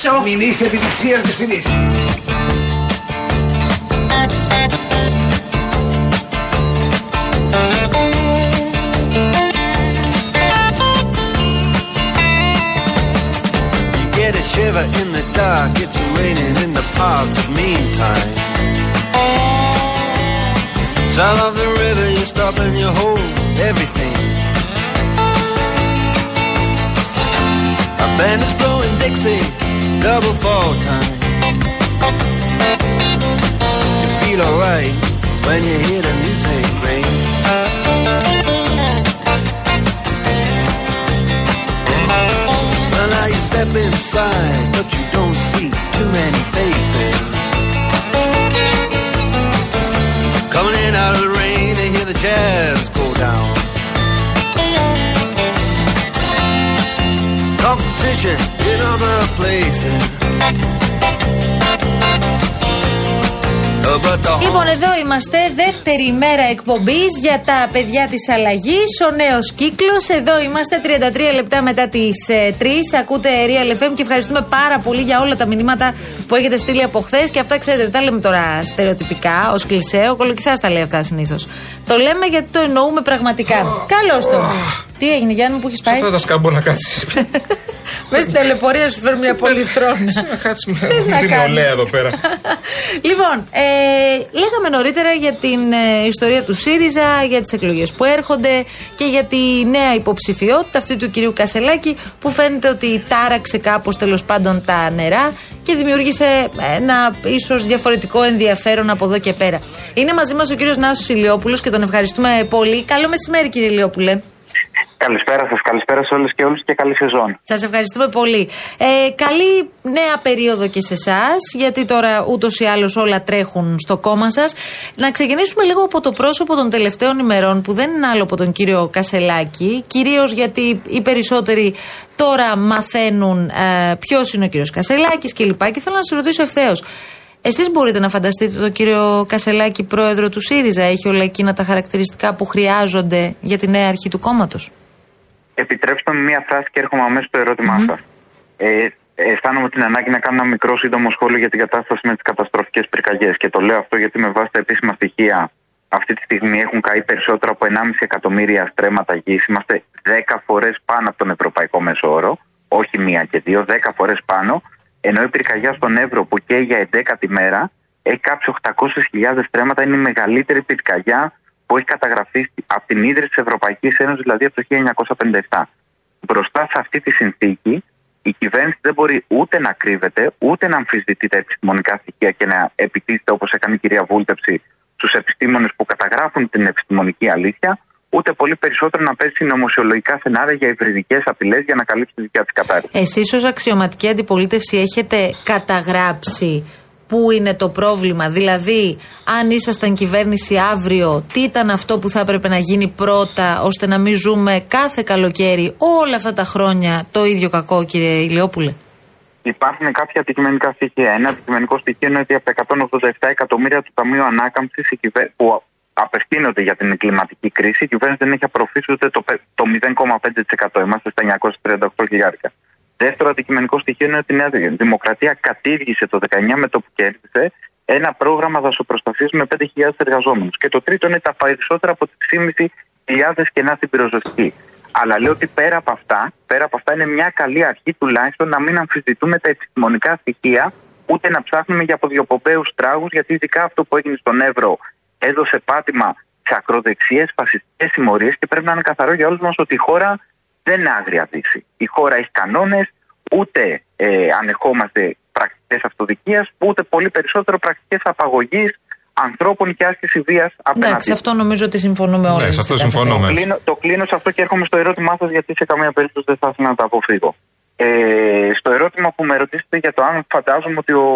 έξω. Μην είστε επιδειξίας της ποινής. You get a shiver in the dark, it's raining in the park, but meantime. Sound of the river, you stop and you hold everything. A band is blowing Dixie, double fall time. You feel alright when you hear the music ring. Well, now you step inside, but you don't see too many faces. Coming in out of the rain to hear the jazz go down. Competition in other places. Uh, But the Λοιπόν, εδώ είμαστε. Δεύτερη ημέρα εκπομπής για τα παιδιά της αλλαγής. Ο νέος κύκλος. Εδώ είμαστε 33 λεπτά μετά τις 3. Ακούτε Real FM και ευχαριστούμε πάρα πολύ για όλα τα μηνύματα που έχετε στείλει από χθες. Και αυτά ξέρετε, δεν τα λέμε τώρα στερεοτυπικά, ως κλεισέ. Ο Κολοκυθάς τα λέει αυτά συνήθως. Το λέμε γιατί το εννοούμε πραγματικά. Καλώς το. Τι έγινε, Γιάννη, μου, που έχεις πάει; Αυτά τα σκάμπο να κάτσεις. Μέσα στην ταλαιπωρία σου φέρνει μια πολυθρόνα. Να κάτσει Θες να με την κάνεις. ολέα εδώ πέρα; λοιπόν, ε, λέγαμε νωρίτερα για την ε, ιστορία του ΣΥΡΙΖΑ, για τις εκλογές που έρχονται και για τη νέα υποψηφιότητα αυτή του κυρίου Κασελάκη που φαίνεται ότι τάραξε κάπως τέλος πάντων τα νερά και δημιούργησε ένα ίσως διαφορετικό ενδιαφέρον από εδώ και πέρα. Είναι μαζί μας ο κύριος Νάσος Ηλιόπουλος και τον ευχαριστούμε πολύ. Καλό μεσημέρι, κύριε Ηλιόπουλε. Καλησπέρα σας, καλησπέρα σε όλες και όλους και καλή σεζόν. Σας ευχαριστούμε πολύ. Ε, καλή νέα περίοδο και σε εσάς, γιατί τώρα ούτως ή άλλως όλα τρέχουν στο κόμμα σας. Να ξεκινήσουμε λίγο από το πρόσωπο των τελευταίων ημερών, που δεν είναι άλλο από τον κύριο Κασελάκη. Κυρίως γιατί οι περισσότεροι τώρα μαθαίνουν ε, ποιος είναι ο κύριος Κασελάκης κλπ. Και θέλω να σας ρωτήσω ευθέως. Εσείς μπορείτε να φανταστείτε τον κύριο Κασελάκη πρόεδρο του ΣΥΡΙΖΑ, έχει όλα εκείνα τα χαρακτηριστικά που χρειάζονται για τη νέα αρχή του κόμματος; Επιτρέψτε μου μία φράση και έρχομαι αμέσως στο ερώτημά σας. Ε, αισθάνομαι την ανάγκη να κάνω ένα μικρό σύντομο σχόλιο για την κατάσταση με τις καταστροφικές πυρκαγιές και το λέω αυτό γιατί με βάση τα επίσημα στοιχεία αυτή τη στιγμή έχουν καεί περισσότερο από 1,5 εκατομμύρια στρέμματα γης. Είμαστε 10 φορές πάνω από τον ευρωπαϊκό μέσο όρο, όχι μία και δύο, 10 φορές πάνω, ενώ η πυρκαγιά στον Εύρο που καίει για 11η μέρα έχει κάψει 800.000 στρέμματα, είναι η μεγαλύτερη πυρκαγιά που έχει καταγραφεί στη- από την ίδρυση της Ευρωπαϊκής Ένωσης, δηλαδή από το 1957. Μπροστά σε αυτή τη συνθήκη, η κυβέρνηση δεν μπορεί ούτε να κρύβεται, ούτε να αμφισβητεί τα επιστημονικά στοιχεία και να επιτίθεται όπως έκανε η κυρία Βούλτεψη στους επιστήμονες που καταγράφουν την επιστημονική αλήθεια, ούτε πολύ περισσότερο να παίζει συνωμοσιολογικά σενάρια για υβριδικές απειλές για να καλύψει τη δικιά της κατάρρευση. Εσείς ως αξιωματική αντιπολίτευση έχετε καταγράψει πού είναι το πρόβλημα; Δηλαδή, αν ήσασταν κυβέρνηση αύριο, τι ήταν αυτό που θα έπρεπε να γίνει πρώτα, ώστε να μην ζούμε κάθε καλοκαίρι όλα αυτά τα χρόνια το ίδιο κακό, κύριε Ηλιόπουλε; Υπάρχουν κάποια αντικειμενικά στοιχεία. Ένα αντικειμενικό στοιχείο είναι ότι από τα 187 εκατομμύρια του Ταμείου Ανάκαμψης που απευθύνονται για την κλιματική κρίση, η κυβέρνηση δεν έχει απορροφήσει ούτε το, πε- το 0,5%. Είμαστε στα 938 χιλιάρικα. Δεύτερο αντικειμενικό στοιχείο είναι ότι η Νέα Δημοκρατία κατήργησε το 19 με το που κέρδισε ένα πρόγραμμα δασοπροστασίας με 5.000 εργαζόμενους. Και το τρίτο είναι τα περισσότερα από τις 3.500 κενά στην πυροσβεστική. Αλλά λέω ότι πέρα από αυτά, πέρα από αυτά είναι μια καλή αρχή τουλάχιστον να μην αμφισβητούμε τα επιστημονικά στοιχεία, ούτε να ψάχνουμε για αποδιοπομπαίους τράγους, γιατί ειδικά αυτό που έγινε στον Εύρο έδωσε πάτημα σε ακροδεξιέ φασιστικέ συμμορίες και πρέπει να είναι καθαρό για όλους μας ότι η χώρα δεν είναι άγρια δύση. Η χώρα έχει κανόνες, ούτε ε, ανεχόμαστε πρακτικές αυτοδικίας, ούτε πολύ περισσότερο πρακτικές απαγωγής ανθρώπων και άσκηση βίας απέναντι. Εντάξει, αυτό νομίζω ότι συμφωνούμε όλοι. Ναι, σε αυτό κάθε συμφωνούμε. περίπτωση. Το κλείνω, το κλείνω σε αυτό και έρχομαι στο ερώτημά σας, γιατί σε καμία περίπτωση δεν θα ήθελα να το αποφύγω. Ε, στο ερώτημα που με ρωτήσετε για το αν φαντάζομαι ότι ο,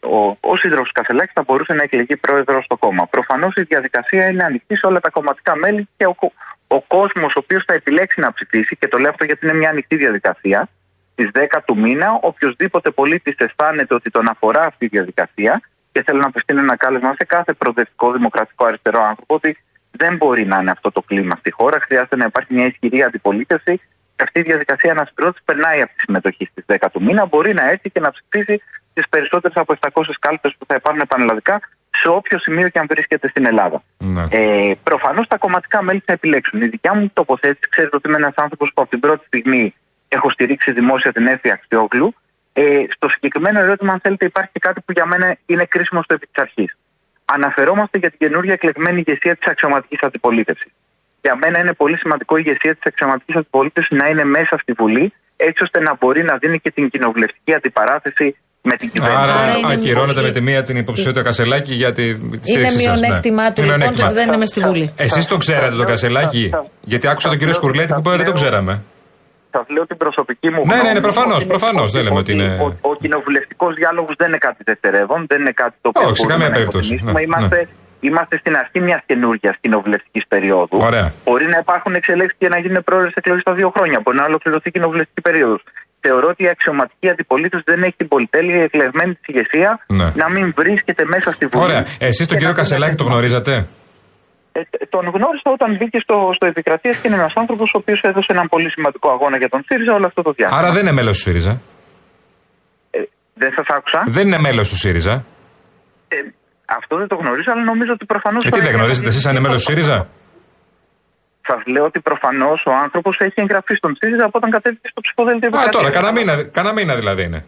ο, ο σύντροφος Κασελάκη θα μπορούσε να εκλεγεί πρόεδρος στο κόμμα. Προφανώς η διαδικασία είναι ανοιχτή σε όλα τα κομματικά μέλη και ο, κο- ο κόσμος ο οποίος θα επιλέξει να ψηφίσει, και το λέω αυτό γιατί είναι μια ανοιχτή διαδικασία, στις 10 του μήνα, οποιοδήποτε πολίτης αισθάνεται ότι τον αφορά αυτή η διαδικασία και θέλω να απευθύνω ένα κάλεσμα σε κάθε προοδευτικό δημοκρατικό αριστερό άνθρωπο ότι δεν μπορεί να είναι αυτό το κλίμα στη χώρα. Χρειάζεται να υπάρχει μια ισχυρή αντιπολίτευση αυτή η διαδικασία ανασυγκρότησης περνάει από τη συμμετοχή στις 10 του μήνα. Μπορεί να έρθει και να ψηφίσει τις περισσότερες από 700 κάλπες που θα υπάρχουν πανελλαδικά σε όποιο σημείο και αν βρίσκεται στην Ελλάδα. Ναι. Ε, Προφανώς τα κομματικά μέλη θα επιλέξουν. Η δικιά μου τοποθέτηση, ξέρετε ότι είμαι ένας άνθρωπος που από την πρώτη στιγμή έχω στηρίξει δημόσια την Εύη Αξιόγλου. Ε, στο συγκεκριμένο ερώτημα, αν θέλετε, υπάρχει και κάτι που για μένα είναι κρίσιμο στο επί της αρχής. Αναφερόμαστε για την καινούργια εκλεγμένη ηγεσία της αξιωματικής αντιπολίτευσης. Για μένα είναι πολύ σημαντικό η ηγεσία της αξιωματική αντιπολίτευσης να είναι μέσα στη Βουλή, έτσι ώστε να μπορεί να δίνει και την κοινοβουλευτική αντιπαράθεση με την κυβέρνηση. Άρα, Άρα είναι ακυρώνεται πολύ- με τη μία την υποψηφιότητα Κασελάκη για τη, τη Είναι στήριξή σας, ναι. μειονέκτημά του Είναι λοιπόν το μειονέκτημα. ότι δεν είναι με στη Βουλή. Εσείς το ξέρατε το Κασελάκη, γιατί άκουσα τον κύριο Σκουρλέτη που είπε δεν το ξέραμε. Σα λέω την προσωπική μου Ναι, γνώμη. ναι, ναι, προφανώς, ότι είναι- προφανώς, δεν λέμε ότι είναι- Ο, ο κοινοβουλευτικός διάλογος δεν είναι κάτι δευτερεύον, δεν είναι κάτι το οποίο. Όχι, σε μπορούμε καμία να περίπτωση. υποτιμήσουμε. Ναι, Είμαστε, είμαστε στην αρχή μιας καινούργιας κοινοβουλευτικής περίοδου. Ωραία. Μπορεί να υπάρχουν εξελίξεις και να γίνουν πρόορες εκλογές στα δύο χρόνια. Μπορεί να ολοκληρωθεί η κοινοβουλευτική περίοδος. Θεωρώ ότι η αξιωματική αντιπολίτευση δεν έχει την πολυτέλεια η εκλεγμένη της ηγεσία Ναι. να μην βρίσκεται μέσα στη Βουλή. Ωραία. Εσείς Και τον κύριο να- Κασελάκη το γνωρίζατε; ε, τον γνώρισα όταν μπήκε στο, στο επικρατείας και είναι ένας άνθρωπος ο οποίος έδωσε έναν πολύ σημαντικό αγώνα για τον ΣΥΡΙΖΑ όλο αυτό το διάστημα. Άρα δεν είναι μέλος του ΣΥΡΙΖΑ; Ε, δεν σας άκουσα. Δεν είναι μέλος του ΣΥΡΙΖΑ; Ε, αυτό δεν το γνωρίζω, αλλά νομίζω ότι προφανώς. Ε, τι δεν γνωρίζετε εσείς αν είναι μέλος του ΣΥΡΙΖΑ; Σας λέω ότι προφανώς ο άνθρωπος έχει εγγραφεί στον ΣΥΡΙΖΑ από όταν κατέβηκε στο ψηφοδέλτιο Α, Επικρατείας. τώρα, κανένα μήνα, κανένα μήνα δηλαδή είναι.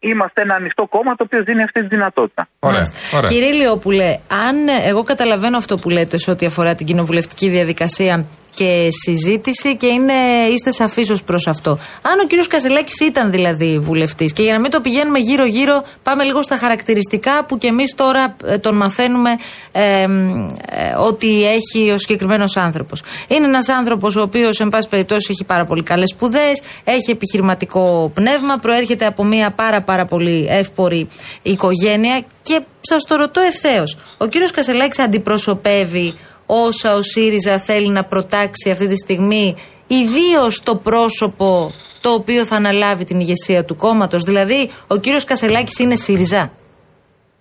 Είμαστε ένα ανοιχτό κόμμα το οποίο δίνει αυτή τη δυνατότητα. Ωραία, Μάλιστα. ωραία. Κύριε Λιόπουλε, αν ε, εγώ καταλαβαίνω αυτό που λέτε σε ό,τι αφορά την κοινοβουλευτική διαδικασία και συζήτηση και είναι, είστε σαφείς ως προς αυτό. Αν ο κύριος Κασελάκης ήταν δηλαδή βουλευτής και για να μην το πηγαίνουμε γύρω-γύρω, πάμε λίγο στα χαρακτηριστικά που κι εμείς τώρα ε, τον μαθαίνουμε ε, ε, ότι έχει ο συγκεκριμένος άνθρωπος. Είναι ένας άνθρωπος ο οποίος, εν πάση περιπτώσει, έχει πάρα πολύ καλές σπουδές, έχει επιχειρηματικό πνεύμα, προέρχεται από μια πάρα, πάρα πολύ εύπορη οικογένεια και σας το ρωτώ ευθέως. Ο κύριος Κασελάκης αντιπροσωπεύει όσα ο ΣΥΡΙΖΑ θέλει να προτάξει αυτή τη στιγμή, ιδίως το πρόσωπο το οποίο θα αναλάβει την ηγεσία του κόμματος. Δηλαδή, ο κύριος Κασελάκης είναι ΣΥΡΙΖΑ.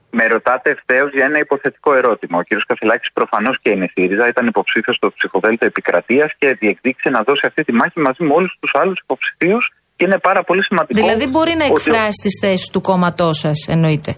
Με ρωτάτε ευθέως για ένα υποθετικό ερώτημα. Ο κ. Κασελάκης προφανώς και είναι ΣΥΡΙΖΑ, ήταν υποψήφιος στο ψηφοδέλτιο επικρατείας και διεκδίκησε να δώσει αυτή τη μάχη μαζί με όλους τους άλλους υποψηφίους και είναι πάρα πολύ σημαντικό. Δηλαδή, μπορεί να ότι ο- εκφράσει τις θέσεις του κόμματός σας, εννοείται.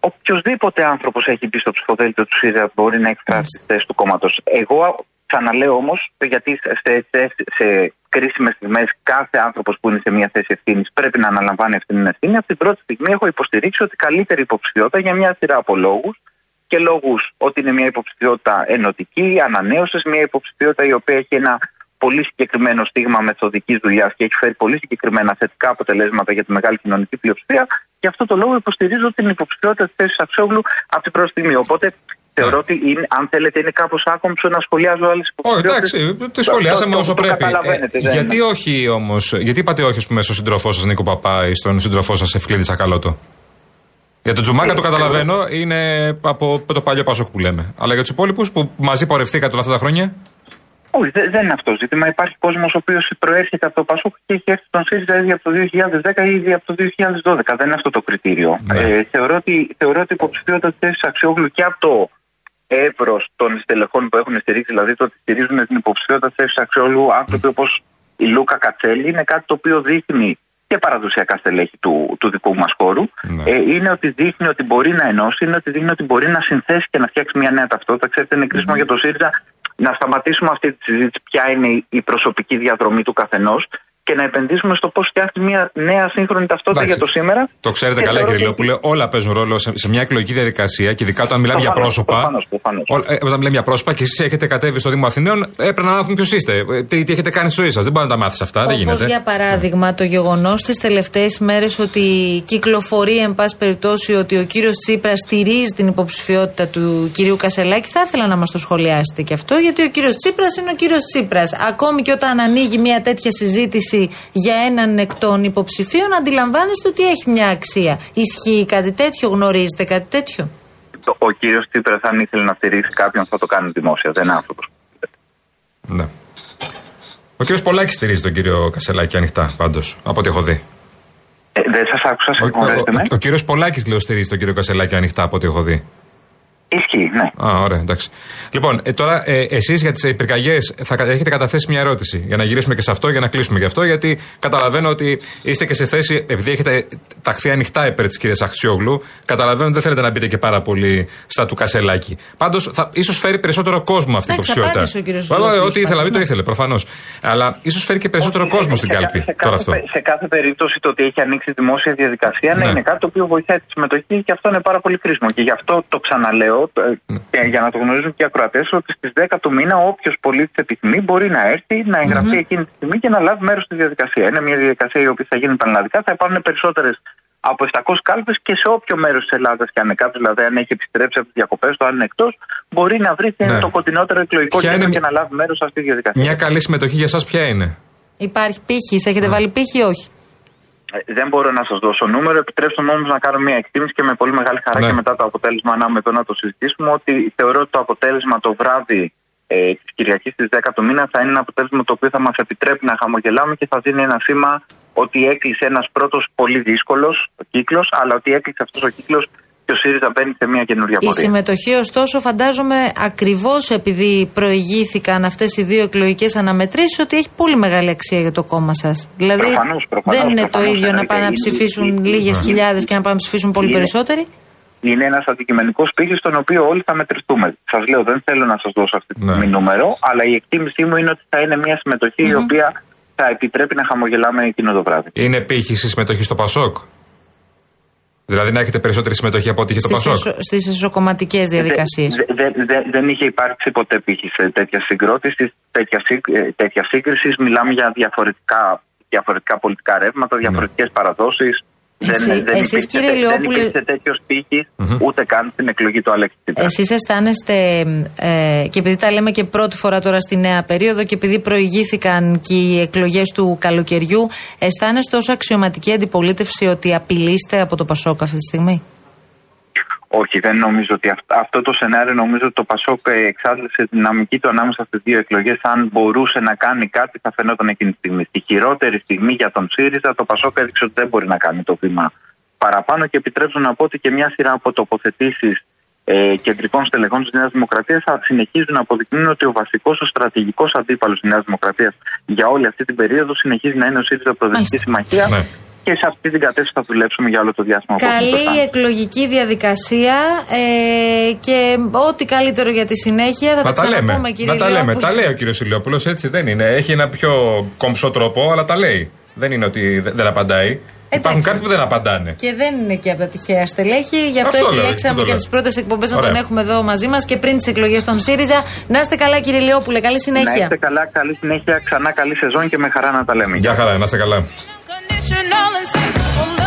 Οποιοδήποτε άνθρωπος έχει μπει στο ψηφοδέλτιο του ΣΥΡΙΖΑ μπορεί να εκφράσει τι θέσει του κόμματος. Εγώ ξαναλέω όμως, γιατί σε, σε, σε κρίσιμες στιγμές κάθε άνθρωπος που είναι σε μια θέση ευθύνης πρέπει να αναλαμβάνει αυτή την ευθύνη. Από την πρώτη στιγμή έχω υποστηρίξει ότι καλύτερη υποψηφιότητα για μια σειρά από λόγους και λόγους ότι είναι μια υποψηφιότητα ενωτική, ανανέωσης, μια υποψηφιότητα η οποία έχει ένα πολύ συγκεκριμένο στίγμα μεθοδικής δουλειάς και έχει φέρει πολύ συγκεκριμένα θετικά αποτελέσματα για τη μεγάλη κοινωνική πλειοψηφία. Γι' αυτό το λόγο υποστηρίζω την υποψηφιότητα της θέσης Αξιόγλου από την πρώτη στιγμή. Οπότε θεωρώ ότι είναι, αν θέλετε είναι κάπως άκομψο να σχολιάζω άλλες Όχι, υποψηφιότητες. εντάξει, το σχολιάσαμε όσο πρέπει. Καταλαβαίνετε, Ε, δεν γιατί είναι. όχι όμως, γιατί είπατε όχι, ας πούμε, στον σύντροφό σας Νίκο Παπά ή στον σύντροφό σας Ευκλήδη Τσακαλώτο; Για τον Τζουμάκα Ε, το καταλαβαίνω, είναι από το παλιό Πασόκ που λέμε. Αλλά για τους υπόλοιπους που μαζί πορευθήκατε όλα αυτά τα χρόνια. Όχι, δεν, δεν είναι αυτό το ζήτημα. Υπάρχει κόσμος ο οποίος προέρχεται από το Πασόκ και έχει έρθει στον ΣΥΡΙΖΑ ήδη από το 2010 ή ήδη από το 2012. Δεν είναι αυτό το κριτήριο. Ναι. Ε, θεωρώ, ότι, θεωρώ ότι η υποψηφιότητα της θέσης Αξιόγλου και από το εύρος των στελεχών που έχουν στηρίξει, δηλαδή το ότι στηρίζουν την υποψηφιότητα της θέσης Αξιόγλου άνθρωποι όπως η Λούκα Κατσέλη, είναι κάτι το οποίο δείχνει και παραδοσιακά στελέχη του, του δικού μας χώρου. Ναι. Ε, είναι ότι δείχνει ότι μπορεί να ενώσει, είναι ότι δείχνει ότι μπορεί να συνθέσει και να φτιάξει μια νέα ταυτότητα. Ξέρετε, είναι κρίσιμο για το ΣΥΡΙΖΑ να σταματήσουμε αυτή τη συζήτηση, ποια είναι η- η προσωπική διαδρομή του καθενός και να επενδύσουμε στο πώς φτιάχνει μια νέα σύγχρονη ταυτότητα Εντάξει. για το σήμερα. Το ξέρετε Και καλά, θεωρώ κύριε ότι- Λεοπούλε, όλα παίζουν ρόλο σε, σε μια εκλογική διαδικασία και ειδικά όταν μιλάμε για Προφανώς, πρόσωπα. προφανώς, προφανώς. Όλα- ε, όταν μιλάμε για πρόσωπα και εσείς έχετε κατέβει στο Δήμο Αθηναίων, ε, πρέπει να μάθουμε ποιος είστε. Ε, Τι, τι έχετε κάνει στη ζωή σας. Δεν μπορεί να τα μάθεις αυτά. δεν Όπως γίνεται. για παράδειγμα το γεγονός τις τελευταίες μέρες ότι κυκλοφορεί, εν πάση περιπτώσει, ότι ο κύριος Τσίπρας στηρίζει την υποψηφιότητα του κυρίου Κασελάκη. Θα ήθελα να μας το σχολιάσετε και αυτό, γιατί ο κύριος Τσίπρας είναι ο κύριος Τσίπρας. Ακόμη και όταν ανοίγει μια τέτοια συζήτηση για έναν εκ των υποψηφίων, αντιλαμβάνεστε ότι έχει μια αξία. Ισχύει κάτι τέτοιο, γνωρίζετε κάτι τέτοιο; Το- Ο κύριος Τσίπρα, αν ήθελε να στηρίξει κάποιον, θα το κάνει δημόσια. Δεν είναι άνθρωπος. Ναι. Ο κύριος Πολάκης στηρίζει τον κύριο Κασελάκη ανοιχτά, πάντως, από ό,τι έχω δει. Ε, δεν σας άκουσα, Ο, ο, συγχωρέστε με. ο, ο κύριος Πολάκης, λέω, στηρίζει τον κύριο Κασελάκη ανοιχτά, από ό,τι έχω δει. Ισχύει, ναι. Α, ωραία, εντάξει. Λοιπόν, ε, τώρα ε, εσείς για τις πυρκαγιές θα κα- έχετε καταθέσει μια ερώτηση. Για να γυρίσουμε και σε αυτό, για να κλείσουμε γι' αυτό, γιατί καταλαβαίνω ότι είστε και σε θέση, επειδή έχετε ταχθεί ανοιχτά υπέρ της κυρίας Αχτσιόγλου, καταλαβαίνω ότι δεν θέλετε να μπείτε και πάρα πολύ στα του κασελάκι. Πάντως, ίσως φέρει περισσότερο κόσμο αυτή η Εντάξει, υποψηφιότητα. απάντησε ο κύριος Βέβαια, Λιόπουλος Ό,τι ήθελα, πάντως, μην το ναι. ήθελε, προφανώς. Αλλά ίσως φέρει και περισσότερο Όχι, κόσμο σε- στην σε κάλπη. κα- σε Τώρα κάθε, αυτό. πε- σε κάθε περίπτωση το ότι έχει ανοίξει δημόσια διαδικασία ναι. Ναι. είναι κάτι το οποίο βοηθάει τη συμμετοχή και αυτό είναι πάρα πολύ κρίσιμο. Και γι' αυτό το ξαναλέω, το- Ναι. και για να το γνωρίζουν και οι ακροατές, ότι στις 10 του μήνα όποιος πολίτης επιθυμεί μπορεί να έρθει, να εγγραφει εκείνη τη στιγμή και να λάβει μέρος στη διαδικασία. Είναι μια διαδικασία η οποία θα γίνει πανελλαδικά, θα υπάρχουν περισσότερες από 700 κάλπες και σε όποιο μέρος της Ελλάδας και αν είναι κάποιο, δηλαδή αν έχει επιστρέψει από τις διακοπές του, αν είναι εκτός, μπορεί να βρει και Ναι. το κοντινότερο εκλογικό Ποια κέντρο είναι- και να λάβει μέρος σε αυτή τη διαδικασία. Μια καλή συμμετοχή για εσάς ποια είναι; Υπάρχει πύχης, έχετε Ναι. βάλει πύχη ή όχι; Ε, Δεν μπορώ να σας δώσω νούμερο. Επιτρέψτε μου όμως να κάνω μια εκτίμηση και με πολύ μεγάλη χαρά Ναι. και μετά το αποτέλεσμα ανάμετο να το συζητήσουμε. Ότι θεωρώ ότι το αποτέλεσμα το βράδυ ε, της Κυριακής της 10 του μήνα θα είναι ένα αποτέλεσμα το οποίο θα μας επιτρέπει να χαμογελάμε και θα δίνει ένα σήμα ότι έκλεισε ένας πρώτος πολύ δύσκολος κύκλος, αλλά ότι έκλεισε αυτός ο κύκλος και ο ΣΥΡΙΖΑ μπαίνει σε μια καινούργια Η πορεία. συμμετοχή, ωστόσο, φαντάζομαι ακριβώς επειδή προηγήθηκαν αυτές οι δύο εκλογικές αναμετρήσεις, ότι έχει πολύ μεγάλη αξία για το κόμμα σας. Δηλαδή, Προφανώς, προφανώς, δεν είναι το προφανώς, ίδιο να εννοείται. πάνε να Είναι- ψηφίσουν είναι- λίγες είναι- χιλιάδες και να πάνε να ψηφίσουν πολύ είναι- περισσότεροι. είναι ένας αντικειμενικός πύχης στον οποίο όλοι θα μετρηθούμε. Σας λέω, δεν θέλω να σας δώσω αυτή τη Ναι. στιγμή νούμερο, αλλά η εκτίμησή μου είναι ότι θα είναι μια συμμετοχη η οποία θα επιτρέπει να χαμογελάμε εκείνο το βράδυ. Είναι πύχη η συμμετοχή στο Πασόκ. Δηλαδή να έχετε περισσότερη συμμετοχή από ό,τι είχε το Πασόκ. Στις εσωκομματικές διαδικασίες. Δε- δε- δε- δεν είχε υπάρξει ποτέ πύχης σε τέτοια συγκρότηση, τέτοια, σύγκ- ε, τέτοια σύγκριση. Μιλάμε για διαφορετικά, διαφορετικά πολιτικά ρεύματα, διαφορετικές παραδόσεις. Εσύ- εσείς, κύριε δεν Λιόπουλε- υπήρξε τέτοιο πύχη Μμμ. ούτε καν στην εκλογή του Αλέξη Τσίπρα. Εσείς αισθάνεστε, ε, και επειδή τα λέμε και πρώτη φορά τώρα στη νέα περίοδο και επειδή προηγήθηκαν και οι εκλογές του καλοκαιριού, αισθάνεστε ως αξιωματική αντιπολίτευση ότι απειλείστε από το Πασόκ αυτή τη στιγμή; Όχι, δεν νομίζω ότι αυ- αυτό το σενάριο νομίζω ότι το Πασόκ ε, εξάντλησε τη δυναμική του ανάμεσα στις δύο εκλογές. Αν μπορούσε να κάνει κάτι, θα φαινόταν εκείνη τη στιγμή. Στη χειρότερη στιγμή για τον ΣΥΡΙΖΑ, το Πασόκ έδειξε ότι δεν μπορεί να κάνει το βήμα παραπάνω και επιτρέψω να πω ότι και μια σειρά από τοποθετήσεις ε, κεντρικών στελεχών της Νέας Δημοκρατίας θα συνεχίζουν να αποδεικνύουν ότι ο βασικός, ο στρατηγικός αντίπαλος της Νέας Δημοκρατίας για όλη αυτή την περίοδο συνεχίζει να είναι ο ΣΥΡΙΖΑ Προοδευτική Μάλιστα. Συμμαχία. Ναι. Και σε αυτή την κατεύθυνση θα δουλέψουμε για όλο το διάστημα που έχουμε μπροστά Καλή μας. εκλογική διαδικασία ε, και ό,τι καλύτερο για τη συνέχεια. Θα Να τα τα λέμε. ξαναπούμε, κύριε Να τα λέμε. Λιόπουλε. Τα λέει ο κύριος Ηλιόπουλος, έτσι δεν είναι. Έχει ένα πιο κομψό τρόπο, αλλά τα λέει. Δεν είναι ότι δεν δεν απαντάει. Υπάρχουν Εντάξει. κάποιοι που δεν απαντάνε. Και δεν είναι και από τα τυχαία στελέχη. Γι' αυτό, Αυτό λέω, επιλέξαμε αυτό και λέω. τις πρώτες εκπομπές να Ωραία. τον έχουμε εδώ μαζί μας και πριν τις εκλογές των ΣΥΡΙΖΑ. Να είστε καλά, κύριε Λιόπουλε. Καλή Να συνέχεια. είστε καλά, καλή συνέχεια, ξανά καλή σεζόν και με χαρά να τα λέμε. Γεια χαρά, να είστε καλά. emotional and say,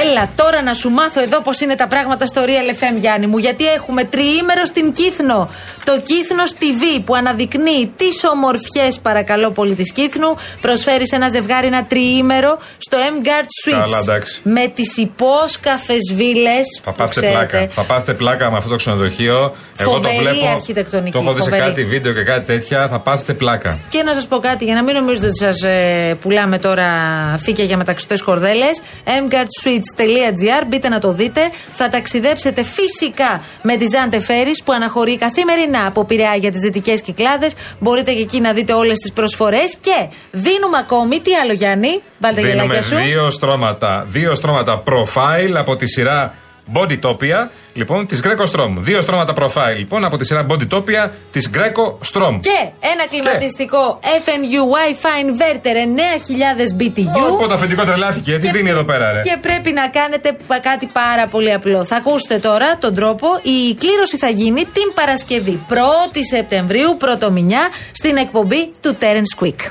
Έλα τώρα να σου μάθω εδώ πώς είναι τα πράγματα στο Real FM, Γιάννη μου. Γιατί έχουμε τριήμερο στην Κύθνο. Το Κύθνος TV που αναδεικνύει τις ομορφιές, παρακαλώ πολύ, της Κύθνου. Προσφέρει σε ένα ζευγάρι ένα τριήμερο στο M Guard Suites. Καλά, εντάξει. Με τις υπόσκαφες βίλες. Θα πάθετε πλάκα. Θα πάθετε πλάκα με αυτό το ξενοδοχείο. Εγώ το Φοβερή βλέπω. αρχιτεκτονική, Το έχω δει σε φοβερή. κάτι βίντεο και κάτι τέτοια. Θα πάθετε πλάκα. Και να σας πω κάτι, για να μην νομίζετε ότι σας ε, πουλάμε τώρα φύκια για μεταξωτές κορδέλε. mguardsweets.gr, μπείτε να το δείτε. Θα ταξιδέψετε φυσικά με τη Ζάντε Φέρις που αναχωρεί καθημερινά από Πειραιά για τις δυτικές κυκλάδες. Μπορείτε και εκεί να δείτε όλες τις προσφορές. Και δίνουμε ακόμη, τι άλλο Γιάννη, βάλτε τα Δίνουμε γελάκια σου. δύο στρώματα, δύο στρώματα profile από τη σειρά Bodytopia, λοιπόν, της Greco Strom. Δύο στρώματα profile, λοιπόν, από τη σειρά Bodytopia της Greco Strom. Και ένα κλιματιστικό FNU Wi-Fi Inverter 9000 BTU. Οπότε το αφεντικό τρελάθηκε, τι δίνει εδώ πέρα, ρε; Και πρέπει να κάνετε πα- κάτι πάρα πολύ απλό. Θα ακούσετε τώρα τον τρόπο. Η κλήρωση θα γίνει την Παρασκευή 1η Σεπτεμβρίου, πρωτομηνιά, στην εκπομπή του Terence Quick.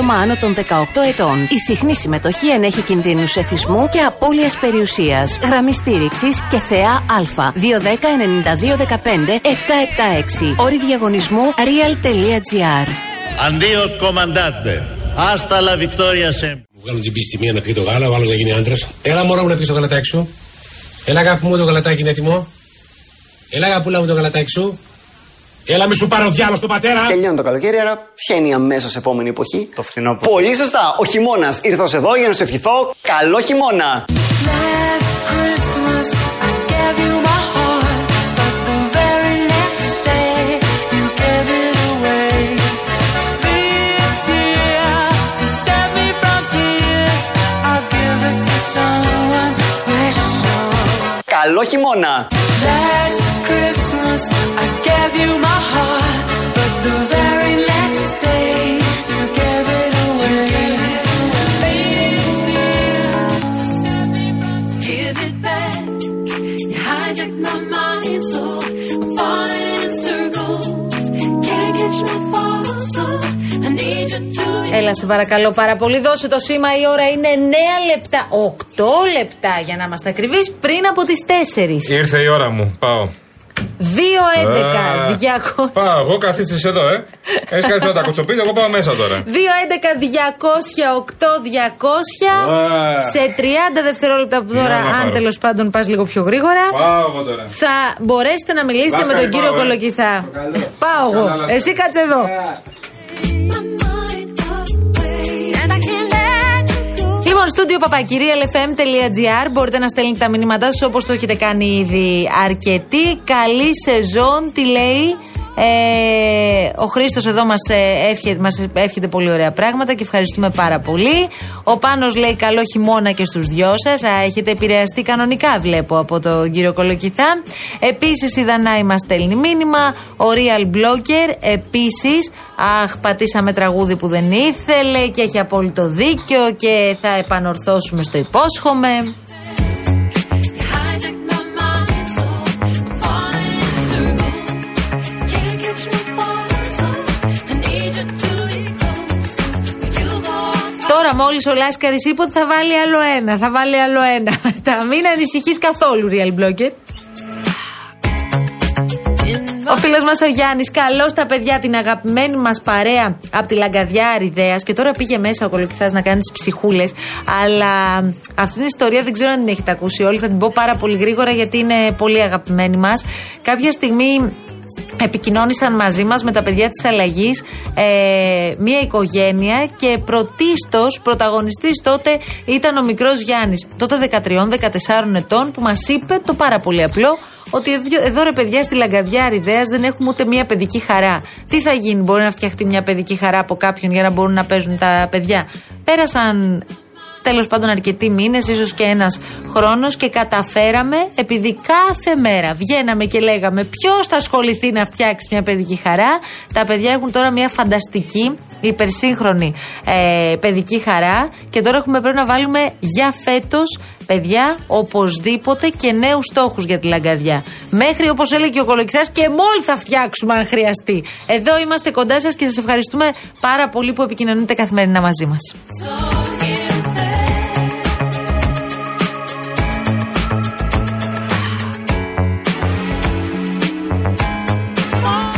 άτομα άνω των 18 ετών. Η συχνή συμμετοχή ενέχει κινδύνους εθισμού και απώλειας περιουσίας. Γραμμή στήριξης και θεά Α. 210-9215-776. Όρη διαγωνισμού real.gr. Αντίο κομμαντάτε. Άστα λα Βικτόρια σε. Μου βγάλουν την πίστη μία να πει το γάλα, ο άλλος να γίνει άντρας. Έλα μωρό μου να πεις το γαλατάκι σου. Έλα αγάπη μου το γαλατάκι είναι έτοιμο. Έλα αγαπούλα μου το γαλατάκι σου. Έλα μη σου πάρω διάλο στον πατέρα. Τελειώνει το καλοκαίρι, άρα ποια είναι η αμέσως επόμενη εποχή. Το φθινόπωρο. Πολύ σωστά. Ο χειμώνας. Ήρθα εδώ για να σου ευχηθώ καλό χειμώνα. Last Christmas I gave you my heart, but the very next day you gave it away. This year, to save me from tears, I'll give it to someone special. Καλό χειμώνα. Έλα, σε παρακαλώ πάρα πολύ. Δώσε το σήμα. Η ώρα είναι 9 λεπτά. 8 λεπτά για να είμαστε ακριβείς πριν από τις 4. Ήρθε η ώρα μου. Πάω. 2-11-200. Πάω, εγώ καθίστε εδώ, ε. Έχεις κάτι να τα κοτσοπείτε, εγώ πάω μέσα τώρα. 2-11-200-8-200 σε 30 δευτερόλεπτα που τώρα, Ναι, να αν πάρω. τέλος πάντων πας λίγο πιο γρήγορα, Πάω εγώ τώρα. θα μπορέσετε να μιλήσετε με Λάσκαρη, τον κύριο πάω, ε. Κολοκυθά. καλό. Πάω Καλά, εγώ. Λάσκαρη. Εσύ κάτσε εδώ. Λοιπόν, στούντιο παπακυρίαλεφm.gr μπορείτε να στέλνετε τα μηνύματά σας όπως το έχετε κάνει ήδη αρκετοί. Καλή σεζόν, τι λέει. Ε, ο Χρήστος εδώ μας εύχεται, μας εύχεται πολύ ωραία πράγματα και ευχαριστούμε πάρα πολύ. Ο Πάνος λέει καλό χειμώνα και στους δυο σας. Έχετε επηρεαστεί κανονικά, βλέπω, από τον κύριο Κολοκυθά. Επίσης, η Δανάη μας στέλνει μήνυμα. Ο Real Blogger επίσης. Αχ, πατήσαμε τραγούδι που δεν ήθελε και έχει απόλυτο δίκιο και θα επανορθώσουμε στο υπόσχομαι. Μόλις ο Λάσκαρης είπε ότι θα βάλει άλλο ένα, θα βάλει άλλο ένα. Τα μην ανησυχείς καθόλου, Real Blogger. Ο φίλος μας ο Γιάννης, καλώς τα παιδιά, την αγαπημένη μας παρέα από τη Λαγκαδιά Αριδέας. Και τώρα πήγε μέσα ο Κολοκυθάς να κάνει τις ψυχούλες. Αλλά αυτή την ιστορία δεν ξέρω αν την έχετε ακούσει όλοι. Θα την πω πάρα πολύ γρήγορα γιατί είναι πολύ αγαπημένη μας. Κάποια στιγμή επικοινώνησαν μαζί μας με τα παιδιά της αλλαγής ε, μια οικογένεια και πρωτίστως πρωταγωνιστής τότε ήταν ο μικρός Γιάννης τότε 13-14 ετών που μας είπε το πάρα πολύ απλό ότι εδώ, εδώ ρε παιδιά στη Λαγκαδιά Αριδέας δεν έχουμε ούτε μια παιδική χαρά. Τι θα γίνει, μπορεί να φτιαχτεί μια παιδική χαρά από κάποιον για να μπορούν να παίζουν τα παιδιά. Πέρασαν τέλος πάντων αρκετοί μήνες, ίσως και ένας χρόνος και καταφέραμε επειδή κάθε μέρα βγαίναμε και λέγαμε ποιος θα ασχοληθεί να φτιάξει μια παιδική χαρά. Τα παιδιά έχουν τώρα μια φανταστική υπερσύγχρονη ε, παιδική χαρά και τώρα έχουμε πρέπει να βάλουμε για φέτος παιδιά οπωσδήποτε και νέους στόχους για τη Λαγκαδιά. Μέχρι όπως έλεγε ο Κολοκυθάς και μόλι θα φτιάξουμε αν χρειαστεί. Εδώ είμαστε κοντά σας και σας ευχαριστούμε πάρα πολύ που επικοινωνείτε καθημερινά μαζί μας.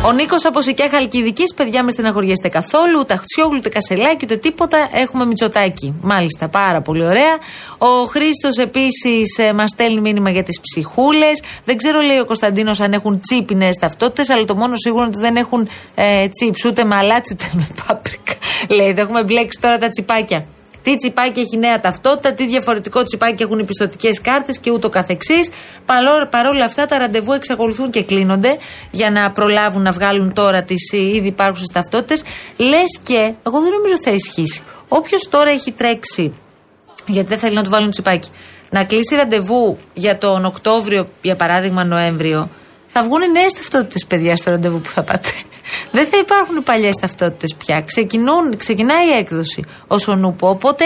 Ο Νίκος από Σικιά Χαλκιδικής, παιδιά, μες στεναχωριέστε καθόλου. Ούτε αχτσιόγλου, ούτε κασελάκι, ούτε τίποτα. Έχουμε μυτσοτάκι. Μάλιστα, πάρα πολύ ωραία. Ο Χρήστος επίσης ε, μας στέλνει μήνυμα για τις ψυχούλες. Δεν ξέρω, λέει ο Κωνσταντίνος, αν έχουν τσίπινες ταυτότητες, αλλά το μόνο σίγουρο είναι ότι δεν έχουν ε, τσίπ, ούτε με αλάτσι, ούτε με πάπρικα. λέει, δεν έχουμε μπλέξει τώρα τα τσιπάκια. Τι τσιπάκι έχει νέα ταυτότητα, τι διαφορετικό τσιπάκι έχουν οι πιστοτικές κάρτες και ούτω καθεξής. Παρ' όλα αυτά τα ραντεβού εξακολουθούν και κλείνονται για να προλάβουν να βγάλουν τώρα τις ήδη υπάρχουσες ταυτότητες. Λες και, εγώ δεν νομίζω ότι θα ισχύσει. Όποιος τώρα έχει τρέξει, γιατί δεν θέλει να του βάλουν τσιπάκι, να κλείσει ραντεβού για τον Οκτώβριο, για παράδειγμα Νοέμβριο, θα βγουν νέες ταυτότητες, παιδιά, στο ραντεβού που θα πάτε. Δεν θα υπάρχουν οι παλιές ταυτότητες πια. Ξεκινούν, ξεκινάει η έκδοση όσο νουπο. Οπότε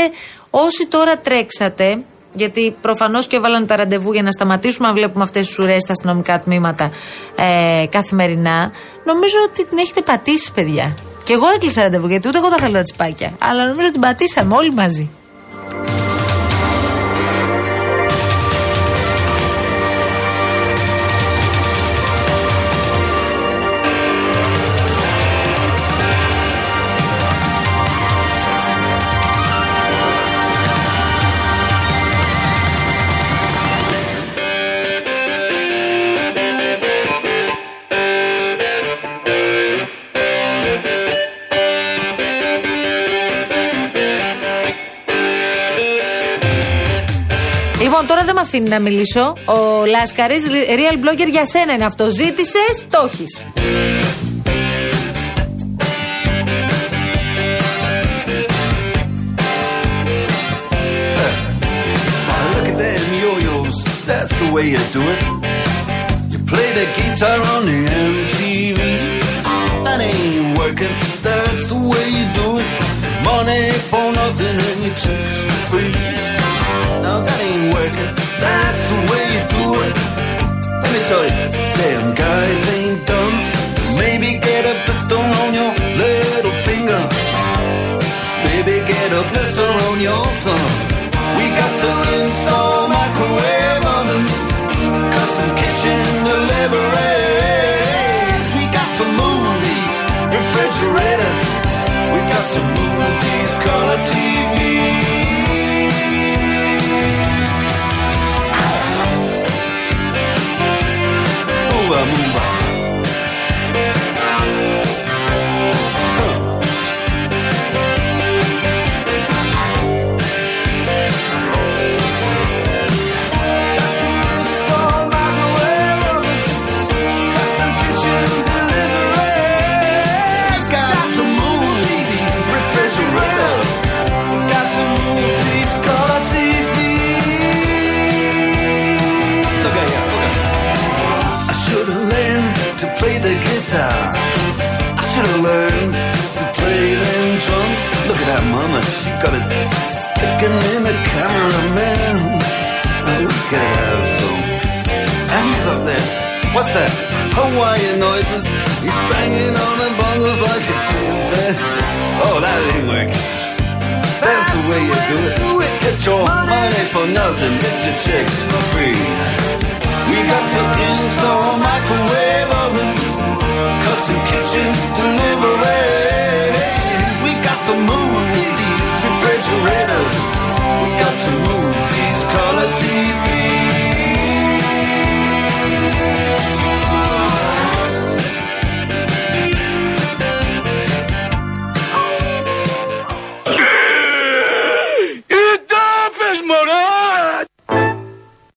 όσοι τώρα τρέξατε, γιατί προφανώς και έβαλαν τα ραντεβού για να σταματήσουμε να βλέπουμε αυτές τις ουρές στα αστυνομικά τμήματα ε, καθημερινά, νομίζω ότι την έχετε πατήσει, παιδιά. Και εγώ έκλεισα ραντεβού γιατί ούτε εγώ τα θέλω τα τσιπάκια. Αλλά νομίζω ότι πατήσαμε όλοι μαζί. Λοιπόν, τώρα δεν με αφήνει να μιλήσω. Ο Λάσκαρη, real blogger για σένα είναι αυτό. Ζήτησε, το έχει. Look at them yo-yos, that's the way you do it. You play the guitar on the MTV. That ain't working, that's the way you do it. Money for nothing and your chicks to move these color TVs. that Hawaiian noises. He's banging on the bongos like a chimpanzee. Oh, that ain't working. That's, That's the way you do it. do it. Get your money. money for nothing. Get your chicks for free. We got to install microwave oven, custom kitchen delivery.